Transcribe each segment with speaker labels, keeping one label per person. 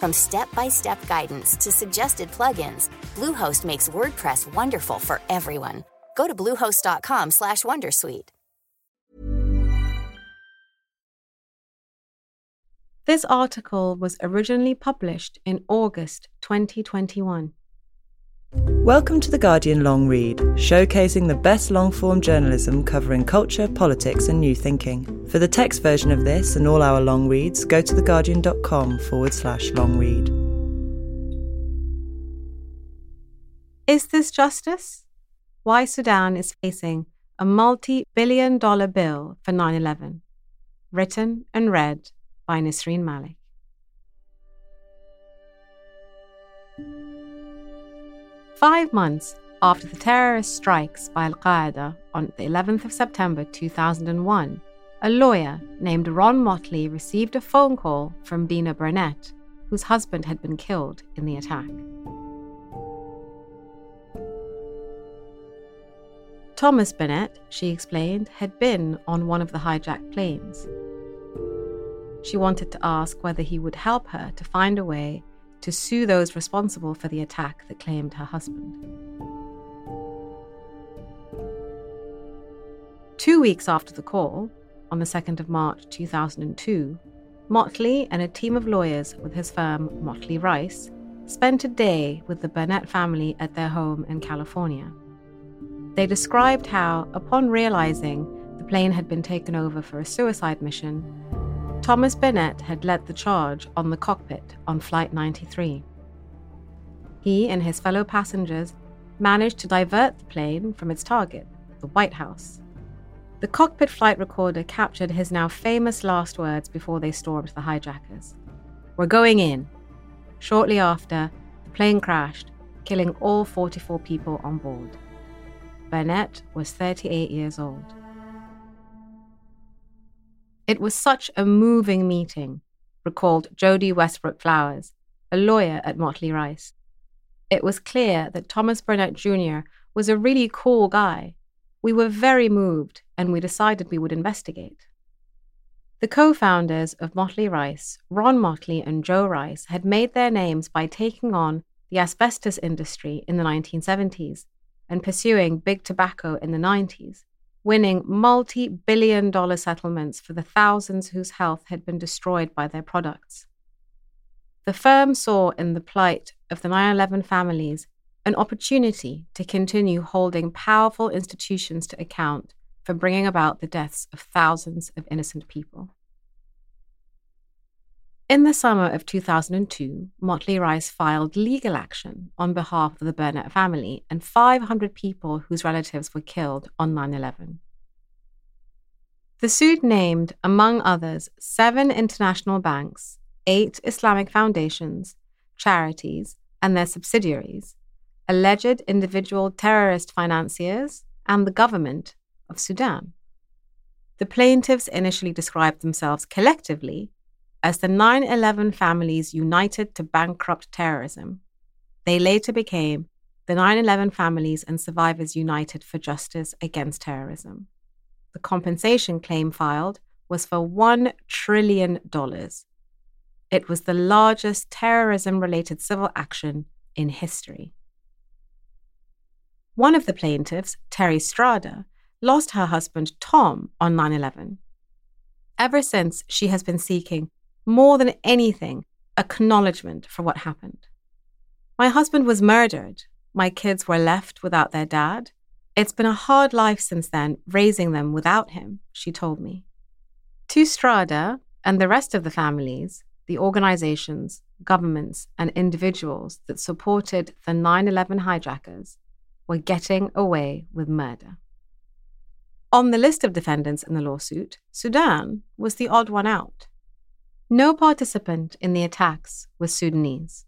Speaker 1: From step-by-step guidance to suggested plugins, Bluehost makes WordPress wonderful for everyone. Go to bluehost.com/wondersuite.
Speaker 2: This article was originally published in August 2021.
Speaker 3: Welcome to The Guardian Long Read, showcasing the best long form journalism covering culture, politics, and new thinking. For the text version of this and all our long reads, go to theguardian.com forward slash long read.
Speaker 2: Is this justice? Why Sudan is facing a multi billion dollar bill for 9 11. Written and read by Nesrine Malik. Five months after the terrorist strikes by Al Qaeda on the 11th of September 2001, a lawyer named Ron Motley received a phone call from Deena Burnett, whose husband had been killed in the attack. Thomas Burnett, she explained, had been on one of the hijacked planes. She wanted to ask whether he would help her to find a way to sue those responsible for the attack that claimed her husband. Two weeks after the call, on the 2nd of March 2002, Motley and a team of lawyers with his firm, Motley Rice, spent a day with the Burnett family at their home in California. They described how, upon realizing the plane had been taken over for a suicide mission, Thomas Burnett had led the charge on the cockpit on Flight 93. He and his fellow passengers managed to divert the plane from its target, the White House. The cockpit flight recorder captured his now famous last words before they stormed the hijackers We're going in. Shortly after, the plane crashed, killing all 44 people on board. Burnett was 38 years old. It was such a moving meeting, recalled Jody Westbrook Flowers, a lawyer at Motley Rice. It was clear that Thomas Burnett Jr. was a really cool guy. We were very moved, and we decided we would investigate. The co founders of Motley Rice, Ron Motley and Joe Rice, had made their names by taking on the asbestos industry in the 1970s and pursuing big tobacco in the 90s winning multi billion dollar settlements for the thousands whose health had been destroyed by their products. The firm saw in the plight of the 9 11 families an opportunity to continue holding powerful institutions to account for bringing about the deaths of thousands of innocent people. In the summer of 2002, Motley Rice filed legal action on behalf of the Burnett family and 500 people whose relatives were killed on 9 11. The suit named, among others, seven international banks, eight Islamic foundations, charities, and their subsidiaries, alleged individual terrorist financiers, and the government of Sudan. The plaintiffs initially described themselves collectively as the 9 11 families united to bankrupt terrorism. They later became the 9 11 families and survivors united for justice against terrorism. The compensation claim filed was for $1 trillion. It was the largest terrorism related civil action in history. One of the plaintiffs, Terry Strada, lost her husband Tom on 9 11. Ever since, she has been seeking more than anything, acknowledgement for what happened. My husband was murdered. my kids were left without their dad. It's been a hard life since then, raising them without him, she told me. To Strada and the rest of the families, the organizations, governments, and individuals that supported the 9 11 hijackers were getting away with murder. On the list of defendants in the lawsuit, Sudan was the odd one out. No participant in the attacks was Sudanese.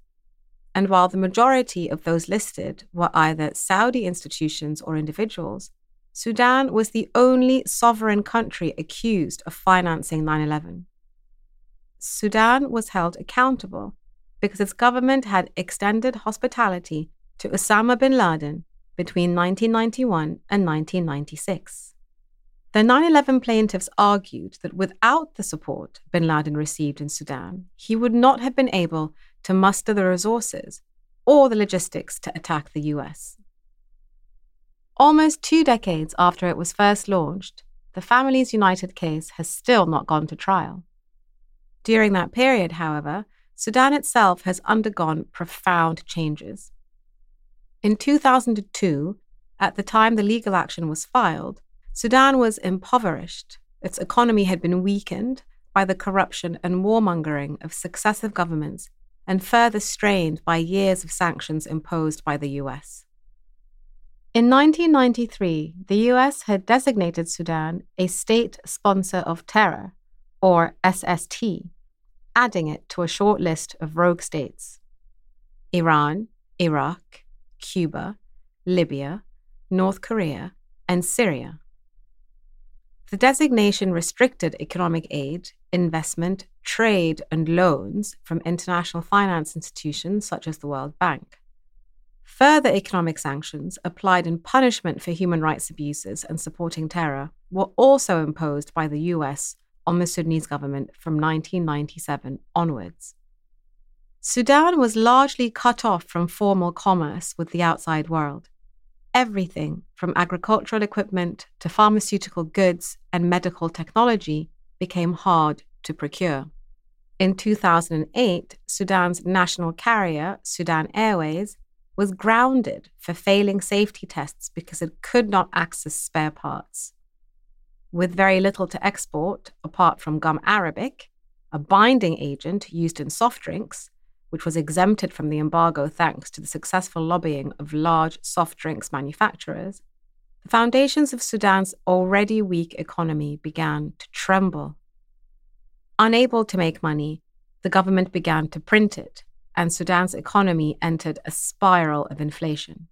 Speaker 2: And while the majority of those listed were either Saudi institutions or individuals, Sudan was the only sovereign country accused of financing 9 11. Sudan was held accountable because its government had extended hospitality to Osama bin Laden between 1991 and 1996. The 9 11 plaintiffs argued that without the support bin Laden received in Sudan, he would not have been able to muster the resources or the logistics to attack the US. Almost two decades after it was first launched, the Families United case has still not gone to trial. During that period, however, Sudan itself has undergone profound changes. In 2002, at the time the legal action was filed, Sudan was impoverished. Its economy had been weakened by the corruption and warmongering of successive governments and further strained by years of sanctions imposed by the US. In 1993, the US had designated Sudan a state sponsor of terror, or SST, adding it to a short list of rogue states Iran, Iraq, Cuba, Libya, North Korea, and Syria. The designation restricted economic aid, investment, trade, and loans from international finance institutions such as the World Bank. Further economic sanctions applied in punishment for human rights abuses and supporting terror were also imposed by the US on the Sudanese government from 1997 onwards. Sudan was largely cut off from formal commerce with the outside world. Everything from agricultural equipment to pharmaceutical goods and medical technology became hard to procure. In 2008, Sudan's national carrier, Sudan Airways, was grounded for failing safety tests because it could not access spare parts. With very little to export apart from gum arabic, a binding agent used in soft drinks, which was exempted from the embargo thanks to the successful lobbying of large soft drinks manufacturers, the foundations of Sudan's already weak economy began to tremble. Unable to make money, the government began to print it, and Sudan's economy entered a spiral of inflation.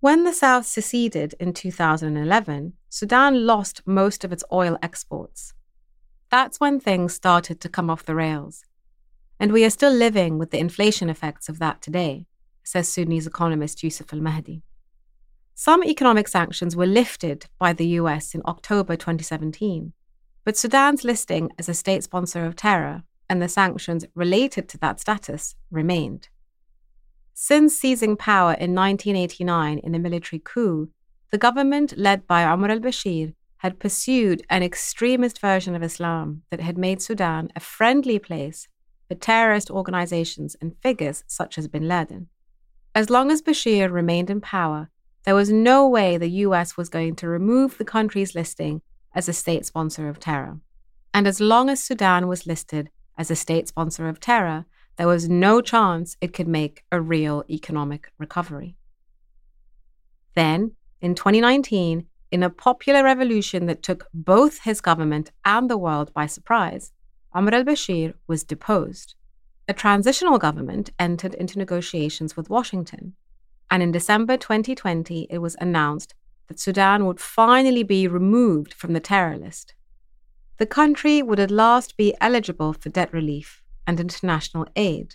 Speaker 2: When the South seceded in 2011, Sudan lost most of its oil exports. That's when things started to come off the rails. And we are still living with the inflation effects of that today, says Sudanese economist Yusuf al Mahdi. Some economic sanctions were lifted by the US in October 2017, but Sudan's listing as a state sponsor of terror and the sanctions related to that status remained. Since seizing power in 1989 in a military coup, the government led by Omar al Bashir had pursued an extremist version of Islam that had made Sudan a friendly place for terrorist organizations and figures such as bin Laden. As long as Bashir remained in power, there was no way the US was going to remove the country's listing as a state sponsor of terror. And as long as Sudan was listed as a state sponsor of terror, there was no chance it could make a real economic recovery. Then, in 2019, in a popular revolution that took both his government and the world by surprise, Omar al Bashir was deposed. A transitional government entered into negotiations with Washington, and in December 2020, it was announced that Sudan would finally be removed from the terror list. The country would at last be eligible for debt relief and international aid.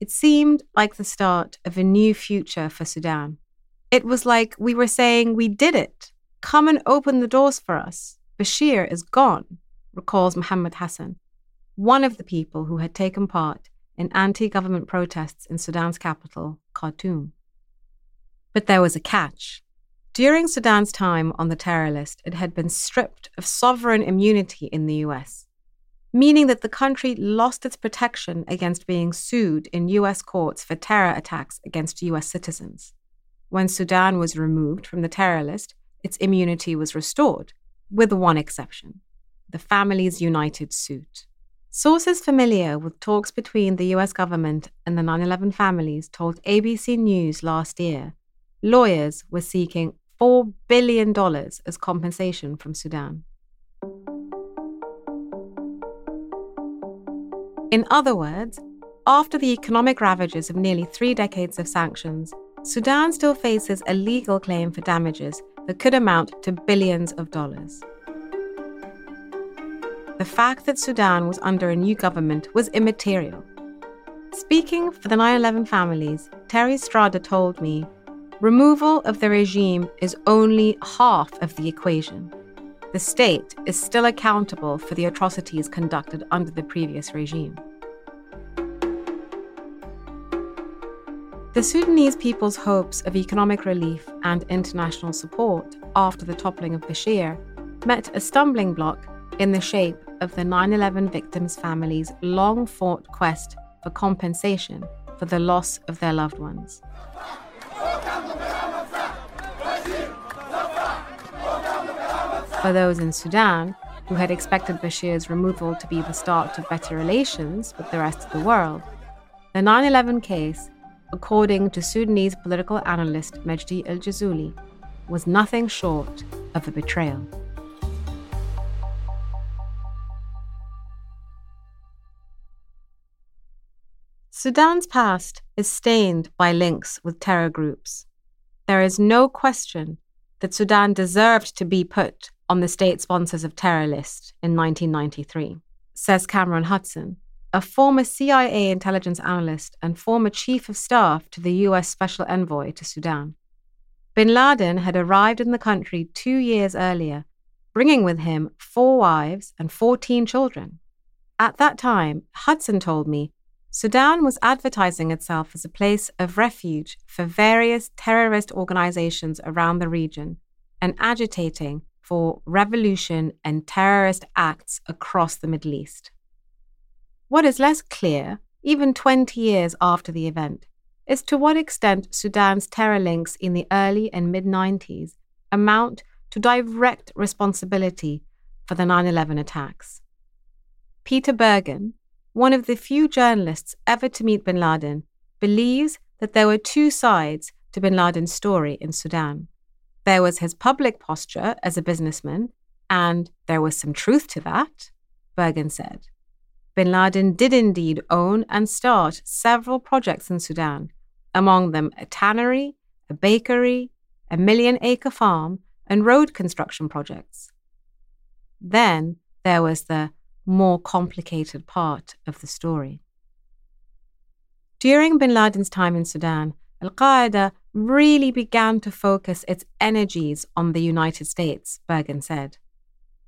Speaker 2: It seemed like the start of a new future for Sudan. It was like we were saying, We did it. Come and open the doors for us. Bashir is gone, recalls Mohammed Hassan, one of the people who had taken part in anti government protests in Sudan's capital, Khartoum. But there was a catch. During Sudan's time on the terror list, it had been stripped of sovereign immunity in the US, meaning that the country lost its protection against being sued in US courts for terror attacks against US citizens. when Sudan was removed from the terror list, its immunity was restored, with one exception the Families United suit. Sources familiar with talks between the US government and the 9 11 families told ABC News last year lawyers were seeking $4 billion as compensation from Sudan. In other words, after the economic ravages of nearly three decades of sanctions, Sudan still faces a legal claim for damages that could amount to billions of dollars. The fact that Sudan was under a new government was immaterial. Speaking for the 9 11 families, Terry Strada told me removal of the regime is only half of the equation. The state is still accountable for the atrocities conducted under the previous regime. The Sudanese people's hopes of economic relief and international support after the toppling of Bashir met a stumbling block in the shape of the 9 11 victims' families' long fought quest for compensation for the loss of their loved ones. For those in Sudan who had expected Bashir's removal to be the start of better relations with the rest of the world, the 9 11 case, according to Sudanese political analyst Majdi al Jazuli, was nothing short of a betrayal. Sudan's past is stained by links with terror groups. There is no question that Sudan deserved to be put on the state sponsors of terror list in 1993, says Cameron Hudson, a former CIA intelligence analyst and former chief of staff to the US Special Envoy to Sudan. Bin Laden had arrived in the country two years earlier, bringing with him four wives and 14 children. At that time, Hudson told me Sudan was advertising itself as a place of refuge for various terrorist organizations around the region and agitating for revolution and terrorist acts across the Middle East. What is less clear, even 20 years after the event, is to what extent Sudan's terror links in the early and mid 90s amount to direct responsibility for the 9 11 attacks. Peter Bergen, one of the few journalists ever to meet bin Laden, believes that there were two sides to bin Laden's story in Sudan. There was his public posture as a businessman, and there was some truth to that, Bergen said. Bin Laden did indeed own and start several projects in Sudan, among them a tannery, a bakery, a million acre farm, and road construction projects. Then there was the more complicated part of the story. During bin Laden's time in Sudan, Al Qaeda really began to focus its energies on the United States, Bergen said.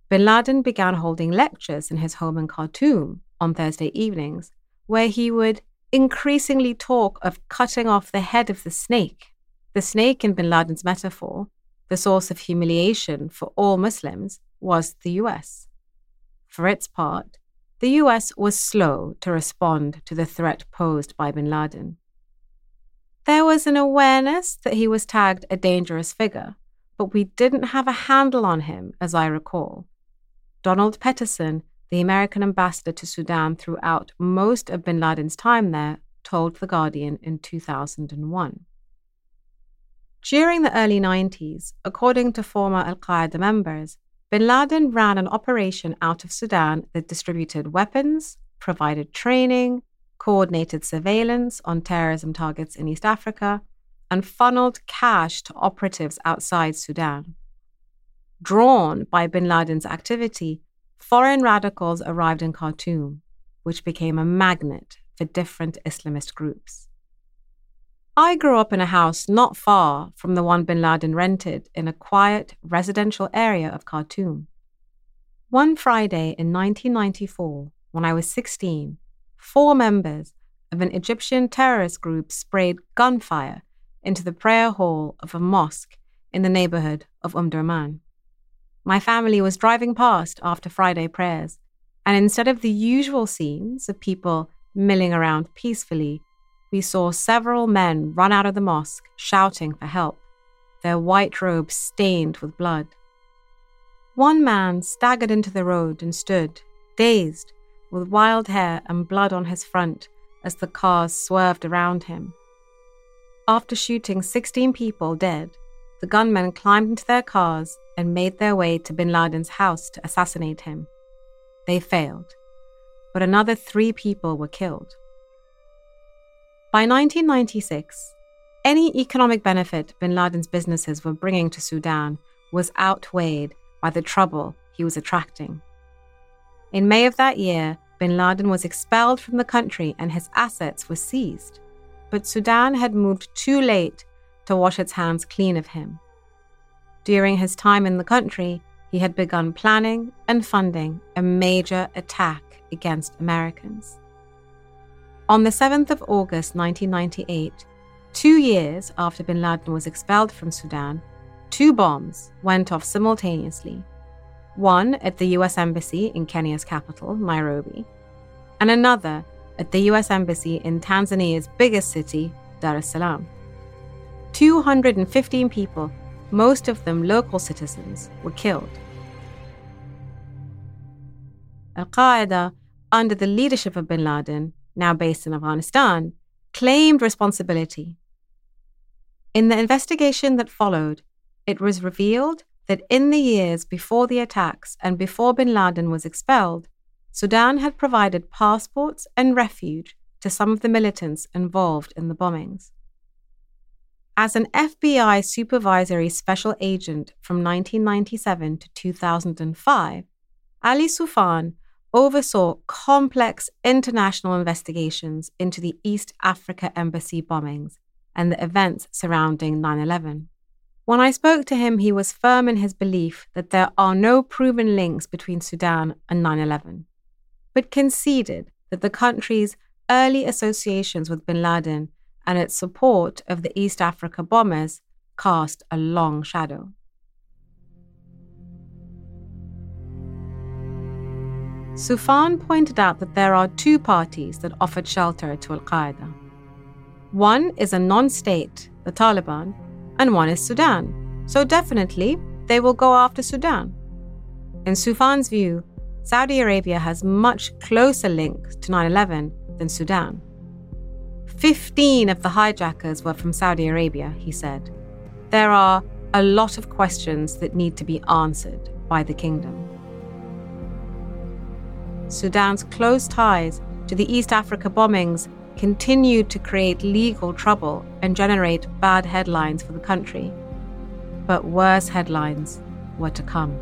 Speaker 2: Bin Laden began holding lectures in his home in Khartoum on Thursday evenings, where he would increasingly talk of cutting off the head of the snake. The snake, in bin Laden's metaphor, the source of humiliation for all Muslims, was the US. For its part, the US was slow to respond to the threat posed by bin Laden. There was an awareness that he was tagged a dangerous figure, but we didn't have a handle on him, as I recall. Donald Petterson, the American ambassador to Sudan throughout most of bin Laden's time there, told The Guardian in 2001. During the early 90s, according to former Al Qaeda members, bin Laden ran an operation out of Sudan that distributed weapons, provided training, coordinated surveillance on terrorism targets in East Africa, and funneled cash to operatives outside Sudan. Drawn by bin Laden's activity, foreign radicals arrived in Khartoum, which became a magnet for different Islamist groups. I grew up in a house not far from the one bin Laden rented in a quiet residential area of Khartoum. One Friday in 1994, when I was 16, four members of an Egyptian terrorist group sprayed gunfire into the prayer hall of a mosque in the neighborhood of umm Omdurman. My family was driving past after Friday prayers, and instead of the usual scenes of people milling around peacefully, we saw several men run out of the mosque shouting for help, their white robes stained with blood. One man staggered into the road and stood, dazed, with wild hair and blood on his front as the cars swerved around him. After shooting 16 people dead, the gunmen climbed into their cars and made their way to bin Laden's house to assassinate him. They failed, but another three people were killed. By 1996, any economic benefit bin Laden's businesses were bringing to Sudan was outweighed by the trouble he was attracting. In May of that year, bin Laden was expelled from the country and his assets were seized. But Sudan had moved too late to wash its hands clean of him. During his time in the country, he had begun planning and funding a major attack against Americans. On the 7th of August 1998, two years after bin Laden was expelled from Sudan, two bombs went off simultaneously one at the US Embassy in Kenya's capital, Nairobi, and another at the US Embassy in Tanzania's biggest city, Dar es Salaam. 215 people, most of them local citizens, were killed. Al Qaeda, under the leadership of bin Laden, now based in Afghanistan, claimed responsibility. In the investigation that followed, it was revealed that in the years before the attacks and before bin Laden was expelled, Sudan had provided passports and refuge to some of the militants involved in the bombings. As an FBI supervisory special agent from 1997 to 2005, Ali Soufan oversaw complex international investigations into the East Africa Embassy bombings and the events surrounding 9 11. When I spoke to him, he was firm in his belief that there are no proven links between Sudan and 9 11, but conceded that the country's early associations with bin Laden and its support of the East Africa bombers cast a long shadow. Soufan pointed out that there are two parties that offered shelter to Al Qaeda. One is a non state, the Taliban, and one is Sudan. So definitely, they will go after Sudan. In Soufan's view, Saudi Arabia has much closer links to 9 11 than Sudan. 15 of the hijackers were from Saudi Arabia, he said. There are a lot of questions that need to be answered by the kingdom. Sudan's close ties to the East Africa bombings continued to create legal trouble and generate bad headlines for the country. But worse headlines were to come.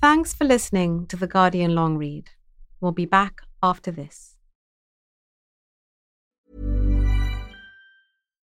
Speaker 2: Thanks for listening to The Guardian Long Read. We'll be back after this.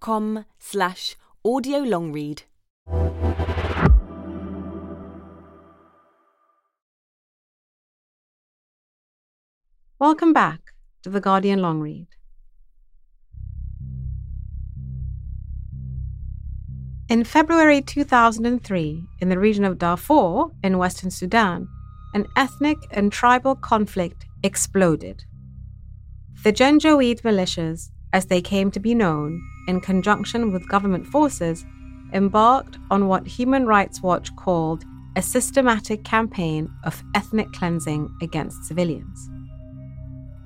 Speaker 4: com slash audiolongread.
Speaker 2: Welcome back to the Guardian Long Read. In February 2003, in the region of Darfur in Western Sudan, an ethnic and tribal conflict exploded. The Janjaweed militias, as they came to be known, in conjunction with government forces, embarked on what Human Rights Watch called a systematic campaign of ethnic cleansing against civilians.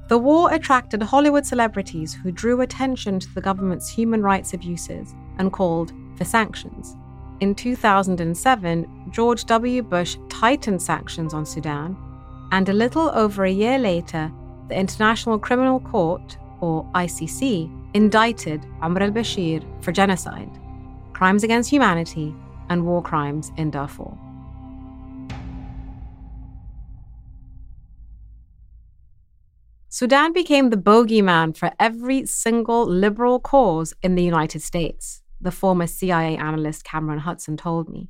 Speaker 2: The war attracted Hollywood celebrities who drew attention to the government's human rights abuses and called for sanctions. In 2007, George W. Bush tightened sanctions on Sudan, and a little over a year later, the International Criminal Court, or ICC, indicted Omar al Bashir for genocide, crimes against humanity, and war crimes in Darfur. Sudan became the bogeyman for every single liberal cause in the United States, the former CIA analyst Cameron Hudson told me.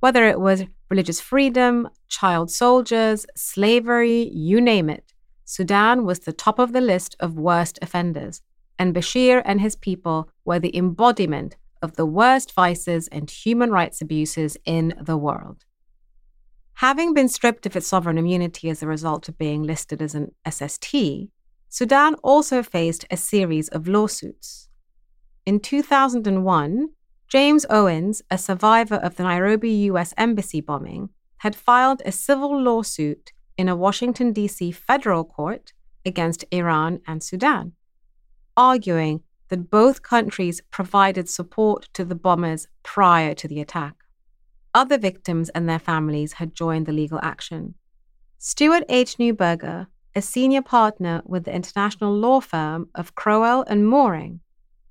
Speaker 2: Whether it was religious freedom, child soldiers, slavery, you name it, Sudan was the top of the list of worst offenders, and Bashir and his people were the embodiment of the worst vices and human rights abuses in the world. Having been stripped of its sovereign immunity as a result of being listed as an SST, Sudan also faced a series of lawsuits. In 2001, James Owens, a survivor of the Nairobi U.S. Embassy bombing, had filed a civil lawsuit in a Washington, D.C. federal court against Iran and Sudan, arguing that both countries provided support to the bombers prior to the attack. Other victims and their families had joined the legal action. Stuart H. Newberger, a senior partner with the international law firm of Crowell and Moring,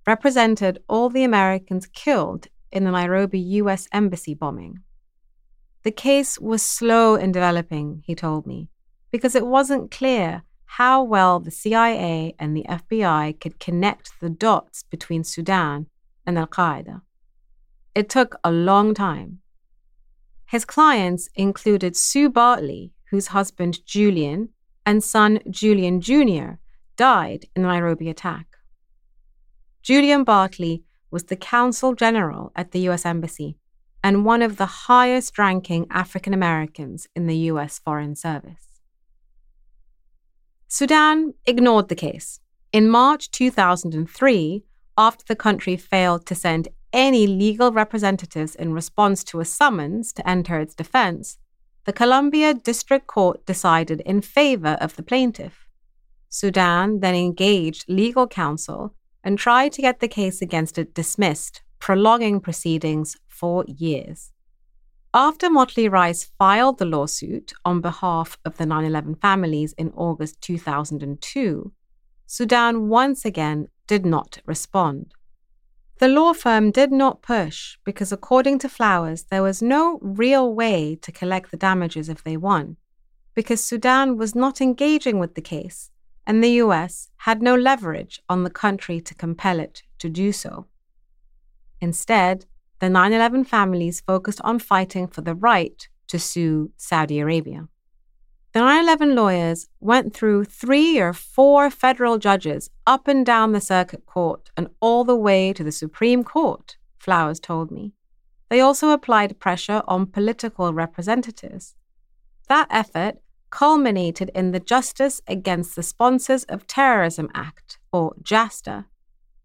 Speaker 2: represented all the Americans killed in the Nairobi U.S. Embassy bombing. The case was slow in developing, he told me, because it wasn't clear how well the CIA and the FBI could connect the dots between Sudan and Al Qaeda. It took a long time. His clients included Sue Bartley, whose husband Julian and son Julian Jr. died in the Nairobi attack. Julian Bartley was the consul general at the US Embassy and one of the highest ranking African Americans in the US Foreign Service. Sudan ignored the case. In March 2003, after the country failed to send any legal representatives in response to a summons to enter its defense, the Columbia District Court decided in favor of the plaintiff. Sudan then engaged legal counsel and tried to get the case against it dismissed, prolonging proceedings for years. After Motley Rice filed the lawsuit on behalf of the 9 11 families in August 2002, Sudan once again did not respond. The law firm did not push because, according to Flowers, there was no real way to collect the damages if they won, because Sudan was not engaging with the case, and the US had no leverage on the country to compel it to do so. Instead, the 9 11 families focused on fighting for the right to sue Saudi Arabia. The 9 11 lawyers went through three or four federal judges up and down the circuit court and all the way to the Supreme Court, Flowers told me. They also applied pressure on political representatives. That effort culminated in the Justice Against the Sponsors of Terrorism Act, or JASTA,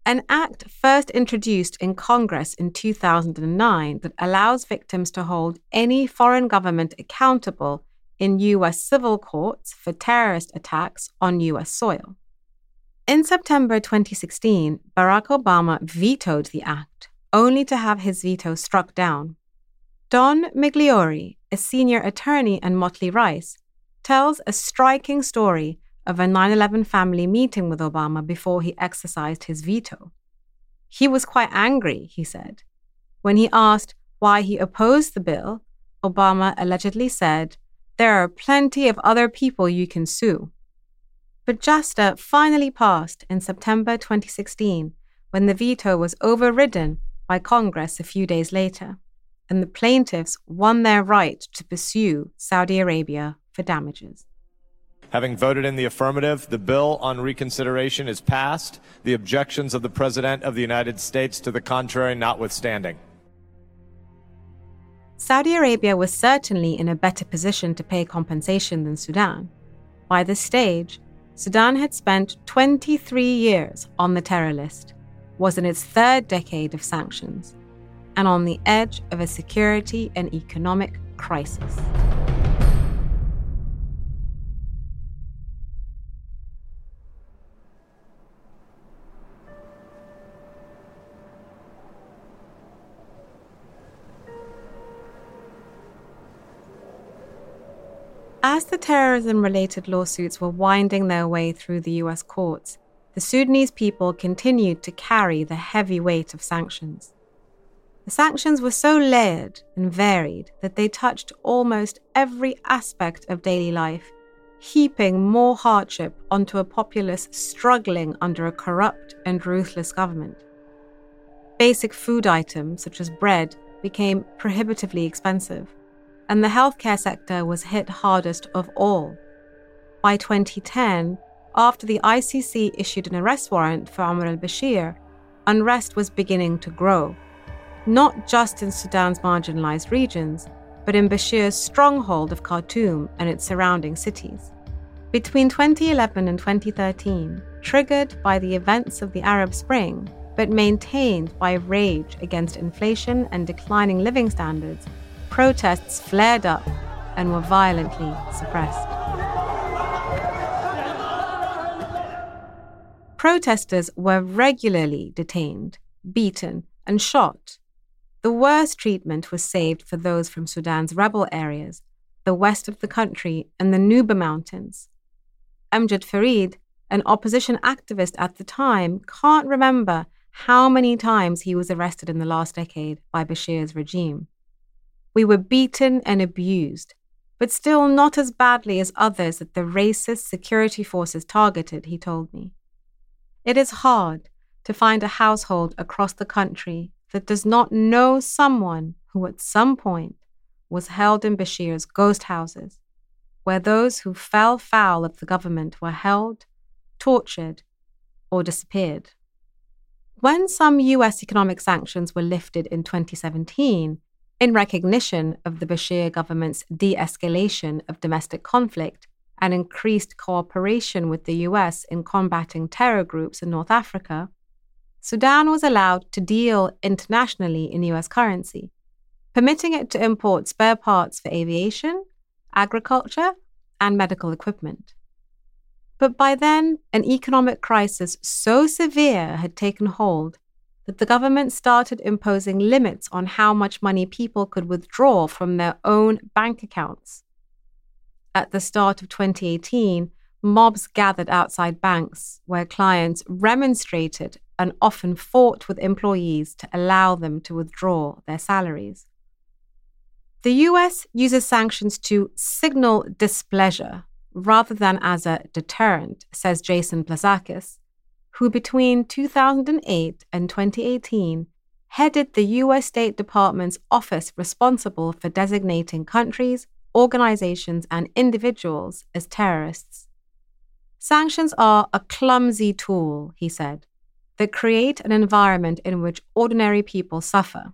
Speaker 2: an act first introduced in Congress in 2009 that allows victims to hold any foreign government accountable in U.S. civil courts for terrorist attacks on U.S. soil. In September 2016, Barack Obama vetoed the act, only to have his veto struck down. Don Migliori, a senior attorney and Motley Rice, tells a striking story of a 9 11 family meeting with Obama before he exercised his veto. He was quite angry, he said. When he asked why he opposed the bill, Obama allegedly said, There are plenty of other people you can sue. But JASTA finally passed in September 2016 when the veto was overridden by Congress a few days later, and the plaintiffs won their right to pursue Saudi Arabia for damages.
Speaker 5: Having voted in the affirmative, the bill on reconsideration is passed, the objections of the President of the United States to the contrary notwithstanding.
Speaker 2: Saudi Arabia was certainly in a better position to pay compensation than Sudan. By this stage, Sudan had spent 23 years on the terror list, was in its third decade of sanctions, and on the edge of a security and economic crisis. As the terrorism related lawsuits were winding their way through the US courts, the Sudanese people continued to carry the heavy weight of sanctions. The sanctions were so layered and varied that they touched almost every aspect of daily life, heaping more hardship onto a populace struggling under a corrupt and ruthless government. Basic food items, such as bread, became prohibitively expensive and the healthcare sector was hit hardest of all. By 2010, after the ICC issued an arrest warrant for Omar al Bashir, unrest was beginning to grow, not just in Sudan's marginalized regions, but in Bashir's stronghold of Khartoum and its surrounding cities. Between 2011 and 2013, triggered by the events of the Arab Spring, but maintained by rage against inflation and declining living standards, protests flared up and were violently suppressed. Protesters were regularly detained, beaten, and shot. The worst treatment was saved for those from Sudan's rebel areas, the west of the country, and the Nuba Mountains. Amjad Farid, an opposition activist at the time, can't remember how many times he was arrested in the last decade by Bashir's regime. We were beaten and abused, but still not as badly as others that the racist security forces targeted, he told me. It is hard to find a household across the country that does not know someone who at some point was held in Bashir's ghost houses, where those who fell foul of the government were held, tortured, or disappeared. When some US economic sanctions were lifted in 2017, in recognition of the Bashir government's de escalation of domestic conflict and increased cooperation with the US in combating terror groups in North Africa, Sudan was allowed to deal internationally in US currency, permitting it to import spare parts for aviation, agriculture, and medical equipment. But by then, an economic crisis so severe had taken hold the government started imposing limits on how much money people could withdraw from their own bank accounts. At the start of 2018, mobs gathered outside banks where clients remonstrated and often fought with employees to allow them to withdraw their salaries. The US uses sanctions to signal displeasure rather than as a deterrent, says Jason Blazakis, who between 2008 and 2018 headed the US State Department's office responsible for designating countries, organizations, and individuals as terrorists. Sanctions are a clumsy tool, he said, that create an environment in which ordinary people suffer.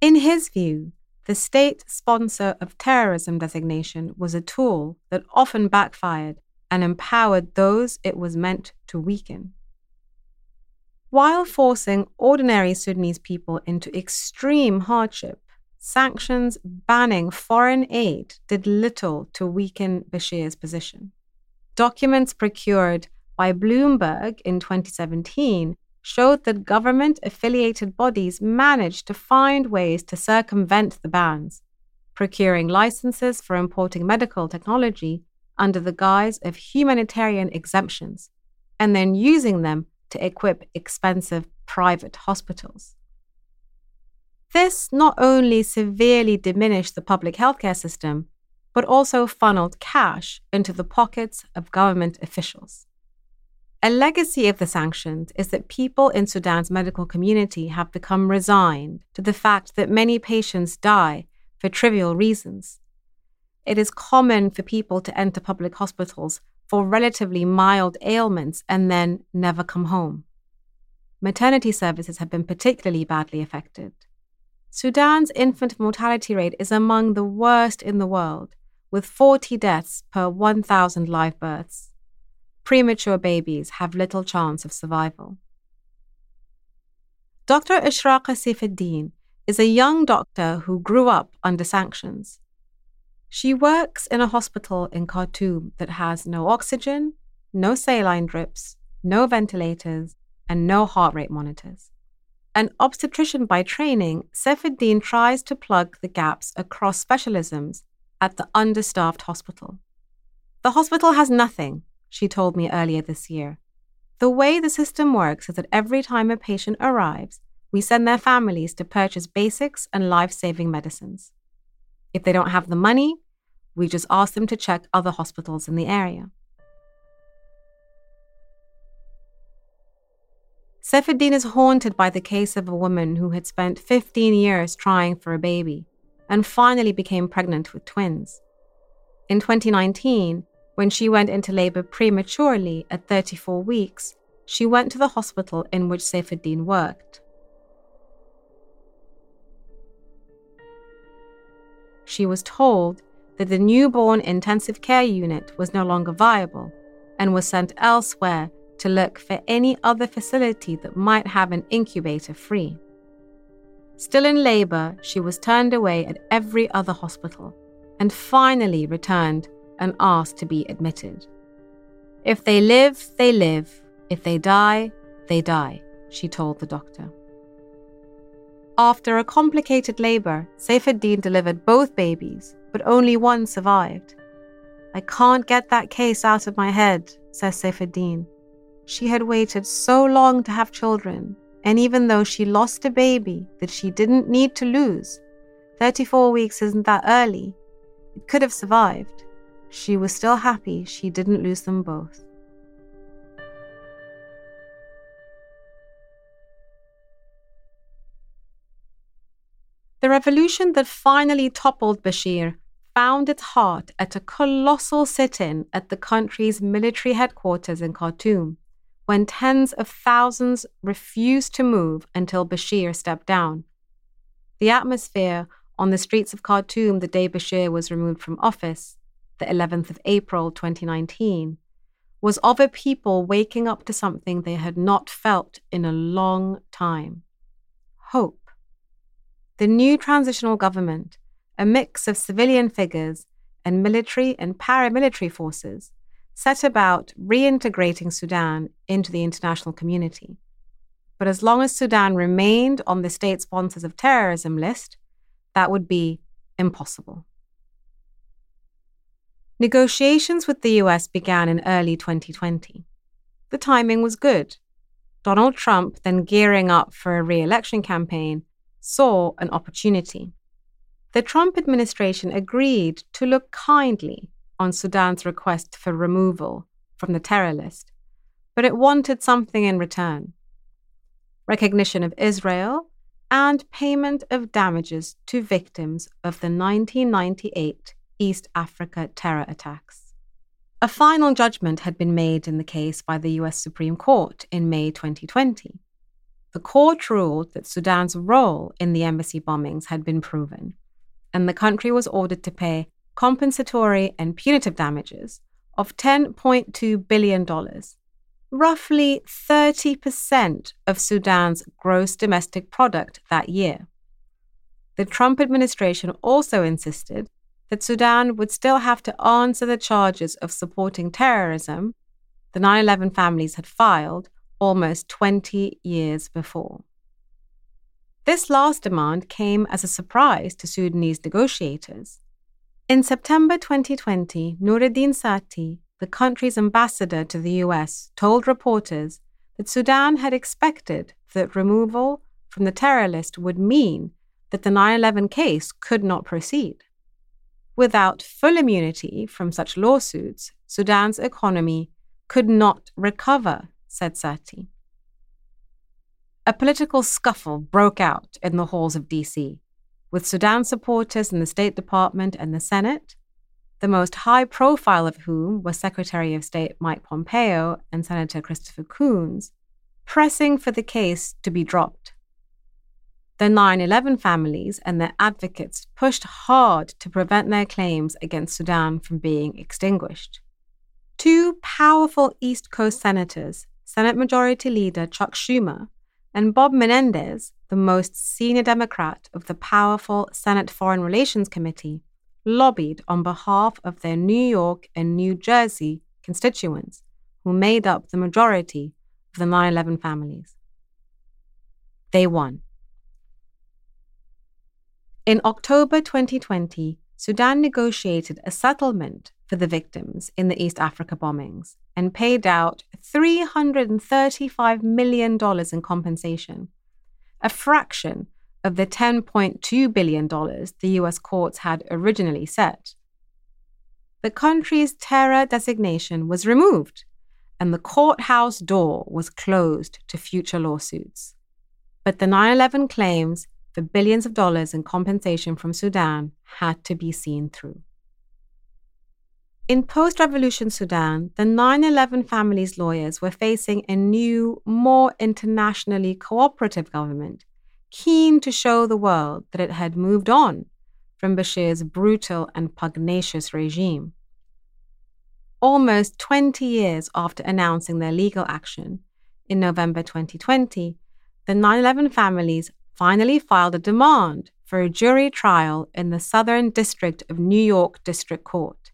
Speaker 2: In his view, the state sponsor of terrorism designation was a tool that often backfired and empowered those it was meant to weaken. While forcing ordinary Sudanese people into extreme hardship, sanctions banning foreign aid did little to weaken Bashir's position. Documents procured by Bloomberg in 2017 showed that government affiliated bodies managed to find ways to circumvent the bans, procuring licenses for importing medical technology under the guise of humanitarian exemptions, and then using them to equip expensive private hospitals. This not only severely diminished the public healthcare system, but also funneled cash into the pockets of government officials. A legacy of the sanctions is that people in Sudan's medical community have become resigned to the fact that many patients die for trivial reasons. It is common for people to enter public hospitals for relatively mild ailments and then never come home. Maternity services have been particularly badly affected. Sudan's infant mortality rate is among the worst in the world, with 40 deaths per 1,000 live births. Premature babies have little chance of survival. Dr. Ishraqa Saifuddin is a young doctor who grew up under sanctions. She works in a hospital in Khartoum that has no oxygen, no saline drips, no ventilators, and no heart rate monitors. An obstetrician by training, Saifuddin tries to plug the gaps across specialisms at the understaffed hospital. The hospital has nothing, she told me earlier this year. The way the system works is that every time a patient arrives, we send their families to purchase basics and life saving medicines. If they don't have the money, we just ask them to check other hospitals in the area. Saifuddin is haunted by the case of a woman who had spent 15 years trying for a baby and finally became pregnant with twins. In 2019, when she went into labor prematurely at 34 weeks, she went to the hospital in which Saifuddin worked. She was told that the newborn intensive care unit was no longer viable and was sent elsewhere to look for any other facility that might have an incubator free. Still in labor, she was turned away at every other hospital and finally returned and asked to be admitted. If they live, they live. If they die, they die, she told the doctor. After a complicated labor, Saifuddin delivered both babies, but only one survived. I can't get that case out of my head, says Saifuddin. She had waited so long to have children, and even though she lost a baby that she didn't need to lose, 34 weeks isn't that early, it could have survived. She was still happy she didn't lose them both. The revolution that finally toppled Bashir found its heart at a colossal sit in at the country's military headquarters in Khartoum, when tens of thousands refused to move until Bashir stepped down. The atmosphere on the streets of Khartoum the day Bashir was removed from office, the 11th of April 2019, was of a people waking up to something they had not felt in a long time hope. The new transitional government, a mix of civilian figures and military and paramilitary forces, set about reintegrating Sudan into the international community. But as long as Sudan remained on the state sponsors of terrorism list, that would be impossible. Negotiations with the US began in early 2020. The timing was good. Donald Trump, then gearing up for a re election campaign, saw an opportunity. The Trump administration agreed to look kindly on Sudan's request for removal from the terror list, but it wanted something in return recognition of Israel and payment of damages to victims of the 1998 East Africa terror attacks. A final judgment had been made in the case by the US Supreme Court in May 2020 the court ruled that Sudan's role in the embassy bombings had been proven, and the country was ordered to pay compensatory and punitive damages of $10.2 billion, roughly 30% of Sudan's gross domestic product that year. The Trump administration also insisted that Sudan would still have to answer the charges of supporting terrorism the 9 11 families had filed almost 20 years before. This last demand came as a surprise to Sudanese negotiators. In September 2020, Nuruddin Sati, the country's ambassador to the US, told reporters that Sudan had expected that removal from the terror list would mean that the 9 11 case could not proceed. Without full immunity from such lawsuits, Sudan's economy could not recover, said Sati. A political scuffle broke out in the halls of DC, with Sudan supporters in the State Department and the Senate, the most high profile of whom was Secretary of State Mike Pompeo and Senator Christopher Coons, pressing for the case to be dropped. The 9 11 families and their advocates pushed hard to prevent their claims against Sudan from being extinguished. Two powerful East Coast senators, Senate Majority Leader Chuck Schumer and Bob Menendez, the most senior Democrat of the powerful Senate Foreign Relations Committee, lobbied on behalf of their New York and New Jersey constituents, who made up the majority of the 9 11 families. They won. In October 2020, Sudan negotiated a settlement for the victims in the East Africa bombings and paid out $335 million in compensation, a fraction of the $10.2 billion the US courts had originally set. The country's terror designation was removed, and the courthouse door was closed to future lawsuits. But the 9 11 claims for billions of dollars in compensation from Sudan had to be seen through. In post revolution Sudan, the 9 11 family's lawyers were facing a new, more internationally cooperative government, keen to show the world that it had moved on from Bashir's brutal and pugnacious regime. Almost 20 years after announcing their legal action, in November 2020, the 9 11 families finally filed a demand for a jury trial in the Southern District of New York District Court.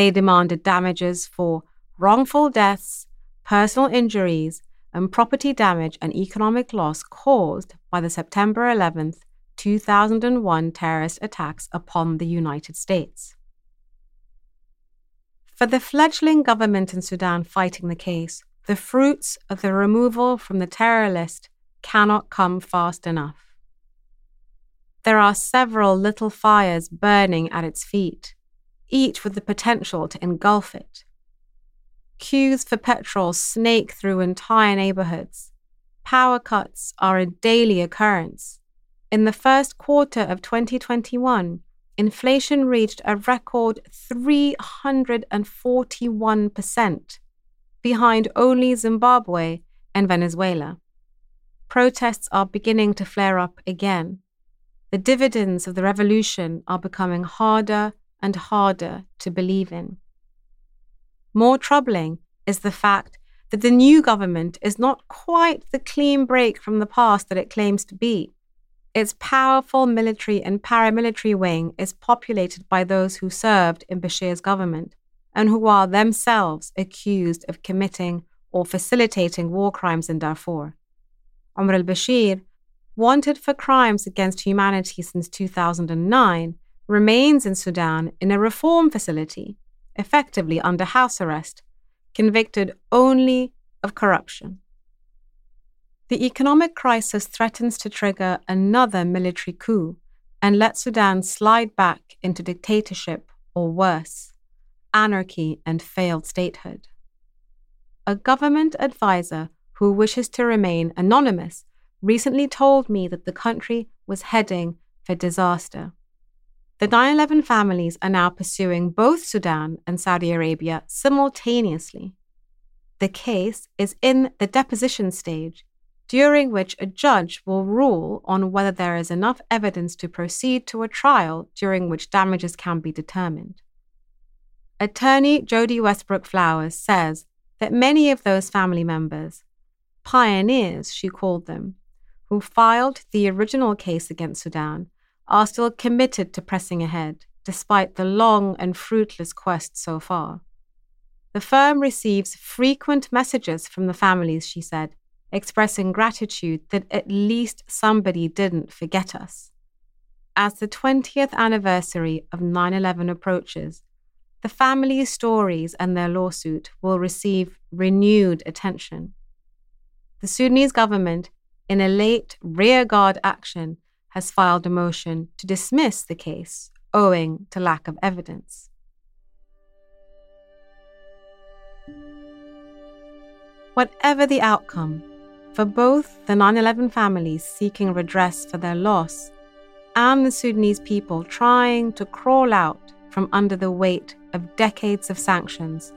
Speaker 2: They demanded damages for wrongful deaths, personal injuries, and property damage and economic loss caused by the September 11, 2001 terrorist attacks upon the United States. For the fledgling government in Sudan fighting the case, the fruits of the removal from the terror list cannot come fast enough. There are several little fires burning at its feet each with the potential to engulf it. Queues for petrol snake through entire neighborhoods. Power cuts are a daily occurrence. In the first quarter of 2021, inflation reached a record 341%, behind only Zimbabwe and Venezuela. Protests are beginning to flare up again. The dividends of the revolution are becoming harder and harder to believe in. More troubling is the fact that the new government is not quite the clean break from the past that it claims to be. Its powerful military and paramilitary wing is populated by those who served in Bashir's government and who are themselves accused of committing or facilitating war crimes in Darfur. Omar al Bashir, wanted for crimes against humanity since 2009, remains in Sudan in a reform facility, effectively under house arrest, convicted only of corruption. The economic crisis threatens to trigger another military coup and let Sudan slide back into dictatorship or worse, anarchy and failed statehood. A government advisor who wishes to remain anonymous recently told me that the country was heading for disaster. The 9 11 families are now pursuing both Sudan and Saudi Arabia simultaneously. The case is in the deposition stage, during which a judge will rule on whether there is enough evidence to proceed to a trial during which damages can be determined. Attorney Jodi Westbrook Flowers says that many of those family members, pioneers, she called them, who filed the original case against Sudan, are still committed to pressing ahead, despite the long and fruitless quest so far. The firm receives frequent messages from the families, she said, expressing gratitude that at least somebody didn't forget us. As the 20th anniversary of 9 11 approaches, the family's stories and their lawsuit will receive renewed attention. The Sudanese government, in a late rearguard action, has filed a motion to dismiss the case owing to lack of evidence. Whatever the outcome, for both the 9 11 families seeking redress for their loss and the Sudanese people trying to crawl out from under the weight of decades of sanctions,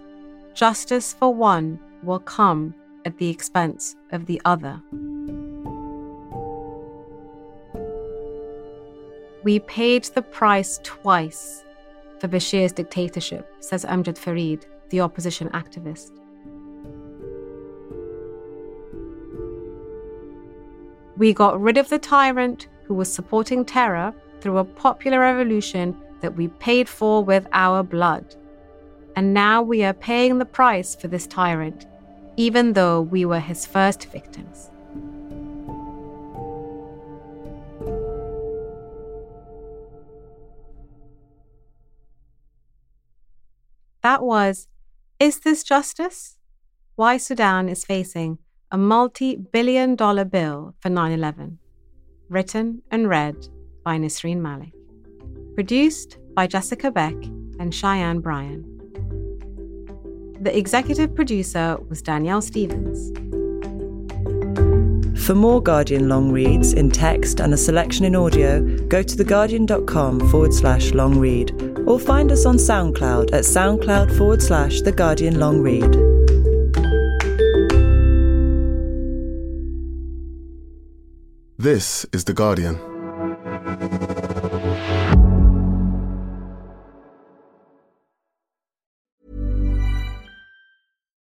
Speaker 2: justice for one will come at the expense of the other. We paid the price twice for Bashir's dictatorship, says Amjad Farid, the opposition activist. We got rid of the tyrant who was supporting terror through a popular revolution that we paid for with our blood. And now we are paying the price for this tyrant, even though we were his first victims. That was Is This Justice? Why Sudan is Facing a Multi Billion Dollar Bill for 9 11. Written and read by Nesrine Malik. Produced by Jessica Beck and Cheyenne Bryan. The executive producer was Danielle Stevens.
Speaker 3: For more Guardian long reads in text and a selection in audio, go to theguardian.com forward slash long read or find us on SoundCloud at soundcloud forward slash The Guardian Long Read.
Speaker 6: This is The Guardian.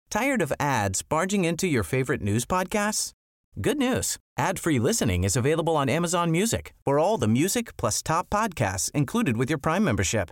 Speaker 7: Tired of ads barging into your favorite news podcasts? Good news. Ad-free listening is available on Amazon Music for all the music plus top podcasts included with your Prime membership.